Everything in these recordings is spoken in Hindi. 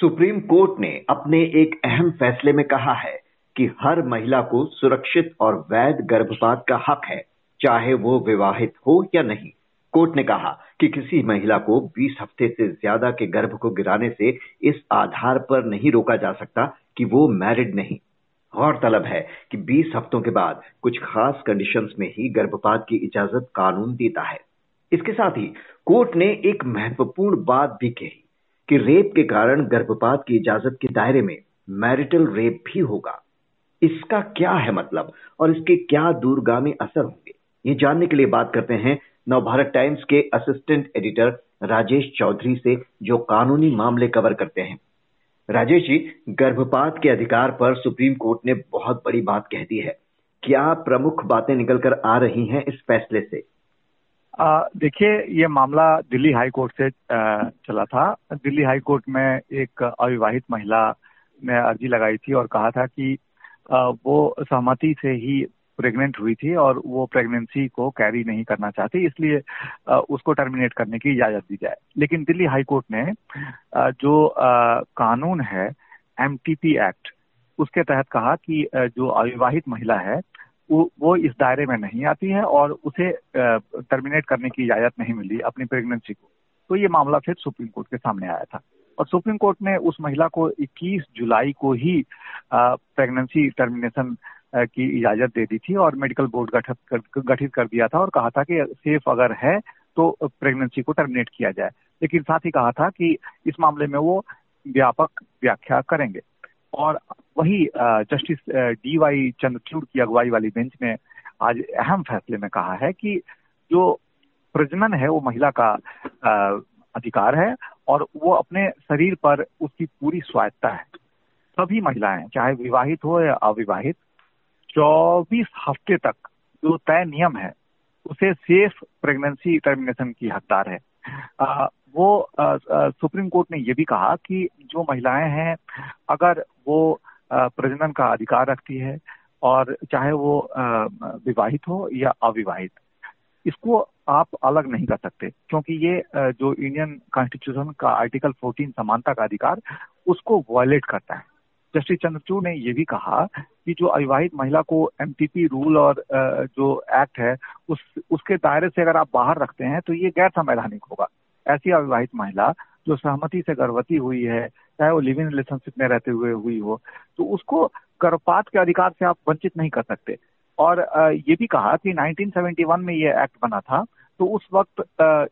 सुप्रीम कोर्ट ने अपने एक अहम फैसले में कहा है कि हर महिला को सुरक्षित और वैध गर्भपात का हक है, चाहे वो विवाहित हो या नहीं। कोर्ट ने कहा कि किसी महिला को 20 हफ़्ते से ज़्यादा के गर्भ को गिराने से इस आधार पर नहीं रोका जा सकता कि वो मैरिड नहीं। गौरतलब है कि 20 हफ्तों के बाद कुछ खास कंडीशंस में ही गर्भपात की इजाज़त कानून देता है। इसके साथ ही कोर्ट ने एक महत्वपूर्ण बात भी कही। कि रेप के कारण गर्भपात की इजाज़त के दायरे में मैरिटल रेप भी होगा। इसका क्या है मतलब? और इसके क्या दूरगामी असर होंगे? ये जानने के लिए बात करते हैं नवभारत टाइम्स के असिस्टेंट एडिटर राजेश चौधरी से, जो कानूनी मामले कवर करते हैं। राजेश जी, गर्भपात के अधिकार पर सुप्रीम कोर्ट ने बहुत बड़ी बात कह दी है। क्या प्रमुख बातें निकल कर आ रही हैं इस फैसले से? देखिए, ये मामला दिल्ली हाई कोर्ट से चला था। दिल्ली हाई कोर्ट में एक अविवाहित महिला ने अर्जी लगाई थी और कहा था कि वो सहमति से ही प्रेग्नेंट हुई थी और वो प्रेगनेंसी को कैरी नहीं करना चाहती, इसलिए उसको टर्मिनेट करने की इजाज़त दी जाए। लेकिन दिल्ली हाई कोर्ट ने जो कानून है एमटीपी एक्ट उसके तहत कहा कि जो अविवाहित महिला है वो इस दायरे में नहीं आती है और उसे टर्मिनेट करने की इजाज़त नहीं मिली अपनी प्रेगनेंसी को। तो ये मामला फिर सुप्रीम कोर्ट के सामने आया था। और सुप्रीम कोर्ट ने उस महिला को 21 जुलाई को ही प्रेगनेंसी टर्मिनेशन की इजाज़त दे दी थी और मेडिकल बोर्ड गठित कर, गठित कर दिया था और कहा था कि सेफ़ अगर है तो प्रेगनेंसी को टर्मिनेट किया जाए। लेकिन साथ ही कहा था कि इस मामले में वो व्यापक व्याख्या करेंगे। और वही जस्टिस डी वाई चंद्रचूड़ की अगुवाई वाली बेंच ने आज अहम फैसले में कहा है कि जो प्रजनन है वो महिला का अधिकार है और वो अपने शरीर पर उसकी पूरी स्वायत्ता है। सभी महिलाएँ, चाहे विवाहित हो या अविवाहित 24 हफ़्ते तक जो तय नियम है, उसे सेफ़ प्रेगनेंसी टर्मिनेशन की हकदार है। आ, वो सुप्रीम कोर्ट ने ये भी कहा कि जो महिलाएँ हैं अगर वो प्रजनन का अधिकार रखती है और चाहे वो विवाहित हो या अविवाहित इसको आप अलग नहीं कर सकते। क्योंकि ये जो इंडियन कॉन्स्टिट्यूशन का आर्टिकल 14 समानता का अधिकार उसको वायलेट करता है। जस्टिस चंद्रचूड़ ने ये भी कहा कि जो अविवाहित महिला को एमटीपी रूल और जो एक्ट है उस उसके दायरे से अगर आप बाहर रखते हैं तो ये गैर संवैधानिक होगा। ऐसी अविवाहित महिला जो सहमति से गर्भवती हुई है, चाहे वो लिविंग रिलेशनशिप में रहते हुए हुई हो तो उसको गर्भपात के अधिकार से आप वंचित नहीं कर सकते। और ये भी कहा कि 1971 में ये एक्ट बना था तो उस वक्त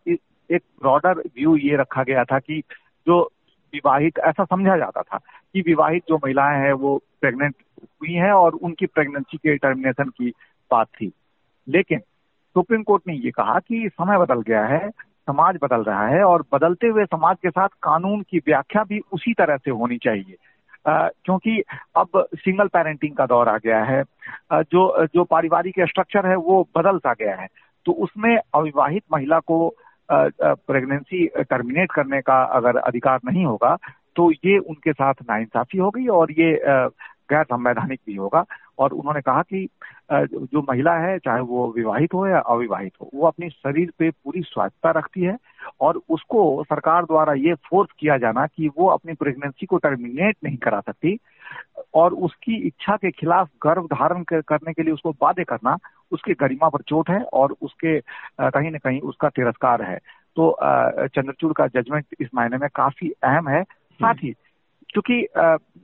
एक ब्रॉडर व्यू ये रखा गया था कि जो विवाहित, ऐसा समझा जाता था कि विवाहित जो महिलाएँ हैं, वो प्रेग्नेंट हुई हैं और उनकी प्रेगनेंसी के टर्मिनेशन की बात थी। लेकिन सुप्रीम कोर्ट ने ये कहा कि समय बदल गया है समाज बदल रहा है और बदलते हुए समाज के साथ कानून की व्याख्या भी उसी तरह से होनी चाहिए। क्योंकि अब सिंगल पेरेंटिंग का दौर आ गया है। जो जो पारिवारिक स्ट्रक्चर है वो बदलता गया है। तो उसमें अविवाहित महिला को प्रेगनेंसी टर्मिनेट करने का अगर अधिकार नहीं होगा तो ये उनके साथ नाइंसाफी होगी और ये गैर संवैधानिक भी होगा। और उन्होंने कहा कि जो महिला है चाहे वो विवाहित हो या अविवाहित हो वो अपने शरीर पे पूरी स्वायत्ता रखती है और उसको सरकार द्वारा ये फोर्स किया जाना कि वो अपनी प्रेगनेंसी को टर्मिनेट नहीं करा सकती और उसकी इच्छा के खिलाफ गर्भ धारण करने के लिए उसको बाध्य करना उसके गरिमा पर चोट है और उसके कहीं ना कहीं उसका तिरस्कार है। तो चंद्रचूड़ का जजमेंट इस मायने में काफ़ी अहम है। साथ ही क्योंकि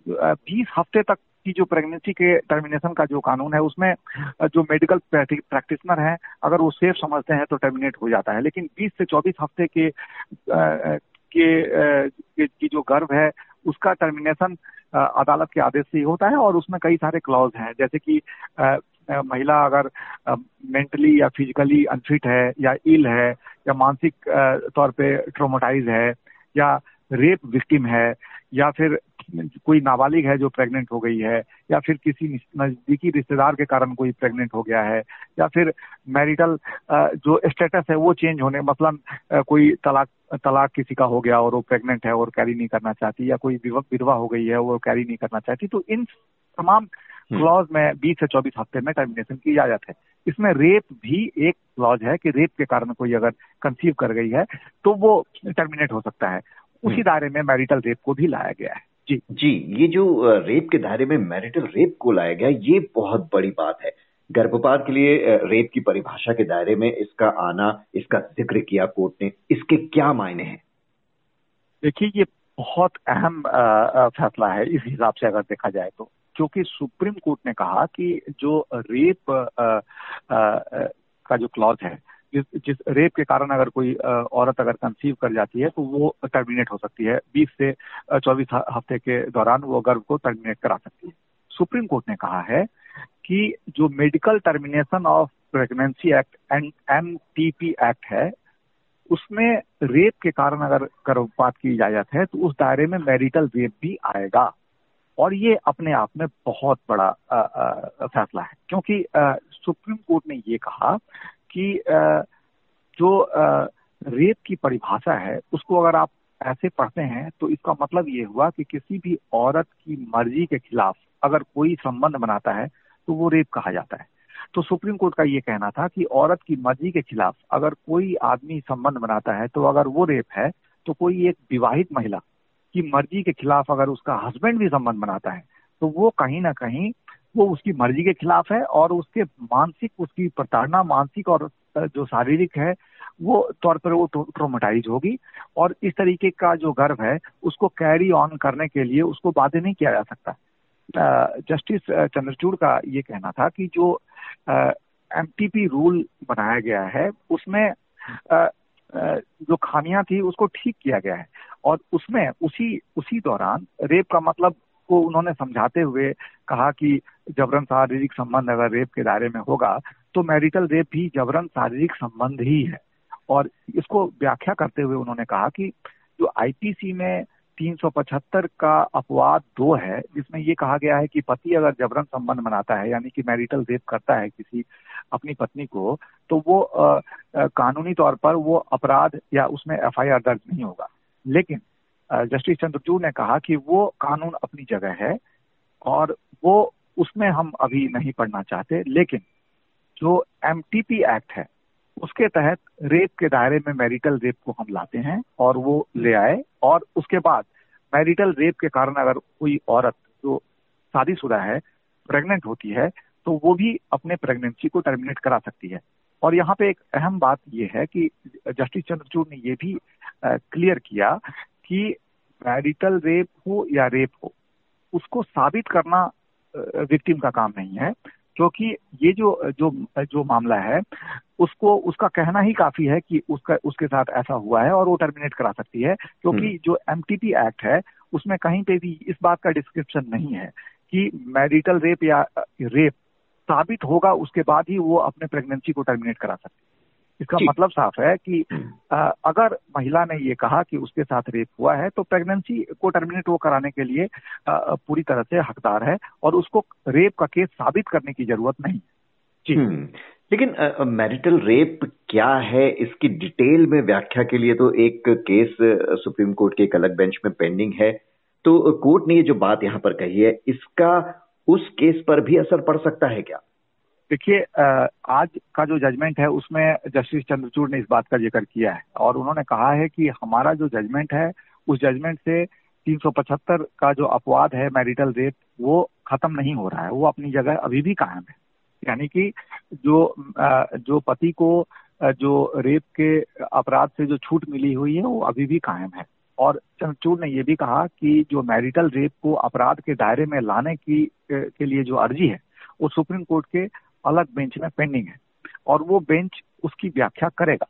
बीस हफ़्ते तक की जो प्रेगनेंसी के टर्मिनेशन का जो कानून है, उसमें जो मेडिकल प्रैक्टिशनर हैं, अगर वो सेफ़ समझते हैं तो टर्मिनेट हो जाता है। लेकिन 20 से 24 हफ़्ते के के की जो गर्भ है, उसका टर्मिनेशन अदालत के आदेश से ही होता है और उसमें कई सारे क्लॉज हैं। जैसे कि महिला अगर मेंटली या फिजिकली अनफिट है या इल है या मानसिक तौर पे ट्रोमोटाइज है या रेप विक्टिम है या फिर कोई नाबालिग है जो प्रेग्नेंट हो गई है या फिर किसी नजदीकी रिश्तेदार के कारण कोई प्रेग्नेंट हो गया है या फिर मैरिटल जो स्टेटस है वो चेंज होने मतलब कोई तलाक तलाक किसी का हो गया और वो प्रेग्नेंट है और कैरी नहीं करना चाहती या कोई विधवा हो गई है वो कैरी नहीं करना चाहती तो इन तमाम क्लॉज हम्म। में 20 से 24 हफ़्ते में टर्मिनेशन की इजाज़त है इसमें रेप भी एक क्लॉज है कि रेप के कारण कोई अगर कंसीव कर गई है तो वो टर्मिनेट हो सकता है उसी हम्म। दायरे में मैरिटल रेप को भी लाया गया है जी जी ये जो रेप के दायरे में मैरिटल रेप को लाया गया ये बहुत बड़ी बात है। गर्भपात के लिए रेप की परिभाषा के दायरे में इसका आना इसका ज़िक्र किया कोर्ट ने इसके क्या मायने हैं? देखिए ये बहुत अहम फैसला है इस हिसाब से अगर देखा जाए तो। क्योंकि सुप्रीम कोर्ट ने कहा कि जो रेप आ, आ, आ, का जो क्लॉज है जिस जिस रेप के कारण अगर कोई औरत अगर कंसीव कर जाती है तो वो टर्मिनेट हो सकती है। 20 से 24 हफ़्ते के दौरान वो गर्भ को टर्मिनेट करा सकती है। सुप्रीम कोर्ट ने कहा है कि जो medical termination of pregnancy act and M act है उसमें रेप के कारण अगर गर्भपात की इजाज़त है तो उस दायरे में मैरिटल रेप भी आएगा। और ये अपने आप में बहुत बड़ा आ, आ, फैसला है। क्योंकि आ, सुप्रीम कोर्ट ने ये कहा कि जो रेप की परिभाषा है, उसको अगर आप ऐसे पढ़ते हैं तो इसका मतलब ये हुआ कि किसी भी औरत की मर्ज़ी के खिलाफ अगर कोई संबंध बनाता है तो वो रेप कहा जाता है। तो सुप्रीम कोर्ट का ये कहना था कि औरत की मर्ज़ी के खिलाफ अगर कोई आदमी संबंध बनाता है तो अगर वो रेप है तो कोई एक विवाहित महिला की मर्ज़ी के खिलाफ अगर उसका हस्बैंड भी संबंध बनाता है तो वो कहीं ना कहीं वो उसकी मर्ज़ी के खिलाफ है और उसके मानसिक, उसकी प्रताड़ना मानसिक और जो शारीरिक है, वो तौर पर वो ट्रोमेटाइज होगी। और इस तरीके का जो गर्भ है, उसको कैरी ऑन करने के लिए उसको बाध्य नहीं किया जा सकता। जस्टिस चंद्रचूड़ का ये कहना था कि जो एमटीपी रूल बनाया गया है, उसमें जो खामियाँ थी, उसको ठीक किया गया है। और उसमें उसी उसी दौरान रेप का मतलब को उन्होंने समझाते हुए कहा कि जबरन शारीरिक संबंध अगर रेप के दायरे में होगा तो मैरिटल रेप भी जबरन शारीरिक संबंध ही है। और इसको व्याख्या करते हुए उन्होंने कहा कि जो आईपीसी में 375 का अपवाद दो है जिसमें ये कहा गया है कि पति अगर जबरन संबंध बनाता है यानी कि मैरिटल रेप करता है किसी अपनी पत्नी को तो वो आ, आ, कानूनी तौर पर वो अपराध या उसमें एफआईआर दर्ज नहीं होगा। लेकिन जस्टिस चंद्रचूड़ ने कहा कि वो कानून अपनी जगह है और वो उसमें हम अभी नहीं पढ़ना चाहते लेकिन जो एमटीपी एक्ट है उसके तहत रेप के दायरे में मैरिटल रेप को हम लाते हैं और वो ले आए और उसके बाद मैरिटल रेप के कारण अगर कोई औरत जो शादीशुदा है प्रेग्नेंट होती है तो वो भी अपने प्रेगनेंसी को टर्मिनेट करा सकती है। और यहाँ पे एक अहम बात ये है कि जस्टिस चंद्रचूड़ ने ये भी क्लियर किया कि मैरिटल रेप हो या रेप हो उसको साबित करना विक्टिम का काम नहीं है क्योंकि ये जो जो जो मामला है उसको उसका कहना ही काफ़ी है कि उसका उसके साथ ऐसा हुआ है और वो टर्मिनेट करा सकती है क्योंकि हम्म। जो एमटीपी एक्ट है उसमें कहीं पे भी इस बात का डिस्क्रिप्शन नहीं है कि मैरिटल रेप या रेप साबित होगा उसके बाद ही वो अपने प्रेगनेंसी को टर्मिनेट करा सकती है इसका मतलब साफ़ है कि हम्म। आ, अगर महिला ने ये कहा कि उसके साथ रेप हुआ है तो प्रेगनेंसी को टर्मिनेट वो कराने के लिए आ, पूरी तरह से हकदार है और उसको रेप का केस साबित करने की ज़रूरत नहीं। जी। हम्म। लेकिन मैरिटल रेप क्या है? इसकी डिटेल में व्याख्या के लिए तो एक केस सुप्रीम कोर्ट के एक अलग बेंच में पेंडिंग है। तो कोर्ट ने ये जो बात यहाँ पर कही है इसका उस केस पर भी असर पड़ सकता है क्या? देखिए आज का जो जजमेंट है, उसमें जस्टिस चंद्रचूड़ ने इस बात का ज़िक्र किया है और उन्होंने कहा है कि हमारा जो जजमेंट है, उस जजमेंट से 375 का जो अपवाद है मैरिटल रेप वो खत्म नहीं हो रहा है। वो अपनी जगह अभी भी कायम है। यानी कि जो जो पति को जो रेप के अपराध से जो छूट मिली हुई है, वो अभी भी कायम है। और चंद्रचूड़ ने ये भी कहा कि जो मैरिटल रेप को अपराध के दायरे में लाने की के लिए जो अर्जी है, वो सुप्रीम कोर्ट के अलग बेंच में पेंडिंग है और वो बेंच उसकी व्याख्या करेगा।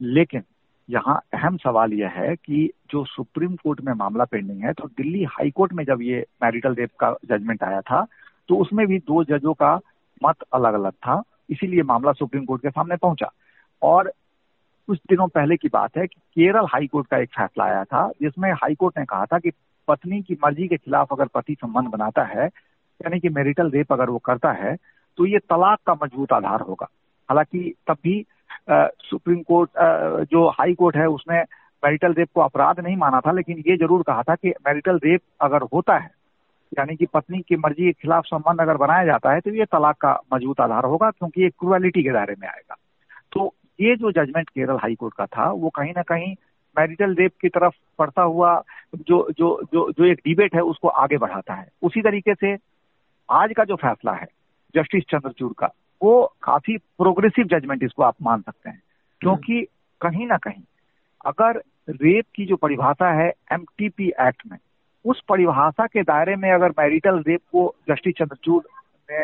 लेकिन यहाँ अहम सवाल यह है कि जो सुप्रीम कोर्ट में मामला पेंडिंग है तो दिल्ली हाई कोर्ट में जब ये मैरिटल रेप का जजमेंट आया था तो उसमें भी दो जजों का मत अलग अलग था, इसीलिए मामला सुप्रीम कोर्ट के सामने पहुँचा। और कुछ दिनों पहले की बात है कि केरल हाई कोर्ट का एक फैसला आया था, जिसमें हाई कोर्ट ने कहा था कि पत्नी की मर्ज़ी के खिलाफ अगर पति संबंध बनाता है, यानी कि मैरिटल रेप अगर वो करता है तो ये तलाक का मज़बूत आधार होगा। हालाँकि तब भी सुप्रीम कोर्ट जो हाई कोर्ट है, उसने मैरिटल रेप को अपराध नहीं माना था, लेकिन ये ज़रूर कहा था कि मैरिटल रेप अगर होता है, यानी कि पत्नी की मर्ज़ी के खिलाफ संबंध अगर बनाया जाता है तो ये तलाक का मज़बूत आधार होगा, क्योंकि ये क्रुअलिटी के दायरे में आएगा। तो ये जो जजमेंट केरल हाई कोर्ट का था, वो कहीं ना कहीं मैरिटल रेप की तरफ़ पड़ता हुआ जो जो जो जो एक डिबेट है, उसको आगे बढ़ाता है। उसी तरीके से आज का जो फैसला है जस्टिस चंद्रचूड़ का वो काफ़ी प्रोग्रेसिव जजमेंट इसको आप मान सकते हैं। क्योंकि कहीं ना कहीं अगर रेप की जो परिभाषा है एमटीपी एक्ट में उस परिभाषा के दायरे में अगर मैरिटल रेप को जस्टिस चंद्रचूड़ ने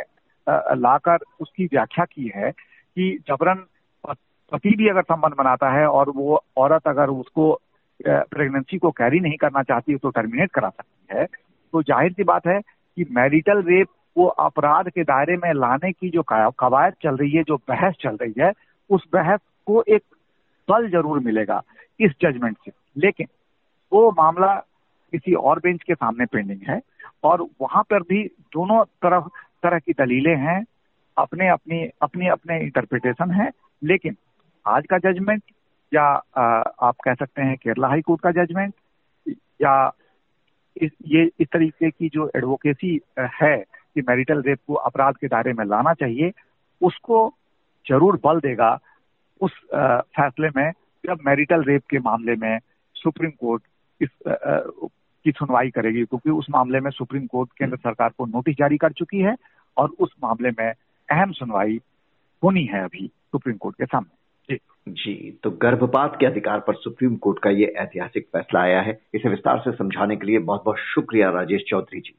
लाकर उसकी व्याख्या की है कि जबरन पति भी अगर संबंध बनाता है और वो औरत अगर उसको प्रेगनेंसी को कैरी नहीं करना चाहती तो टर्मिनेट करा सकती है। तो ज़ाहिर सी बात है कि मैरिटल रेप को अपराध के दायरे में लाने की जो कवायद चल रही है, जो बहस चल रही है, उस बहस को एक बल ज़रूर मिलेगा इस जजमेंट से। लेकिन वो मामला किसी और बेंच के सामने पेंडिंग है और वहाँ पर भी दोनों तरफ़ तरह की दलीलें हैं, अपने, अपनी, अपने अपने इंटरप्रिटेशन है, लेकिन आज का जजमेंट या आप कह सकते हैं केरला हाई कोर्ट का जजमेंट या इस, ये, इस तरीके की जो एडवोकेसी है कि मैरिटल रेप को अपराध के दायरे में लाना चाहिए, उसको ज़रूर बल देगा उस फैसले में जब मैरिटल रेप के मामले में सुप्रीम कोर्ट इस की सुनवाई करेगी, क्योंकि उस मामले में सुप्रीम कोर्ट केंद्र सरकार को नोटिस जारी कर चुकी है और उस मामले में अहम सुनवाई होनी है अभी सुप्रीम कोर्ट के सामने। जी। जी तो गर्भपात के अधिकार पर सुप्रीम कोर्ट का ये ऐतिहासिक फैसला आया है। इसे विस्तार से समझाने के लिए बहुत बहुत शुक्रिया राजेश चौधरी जी।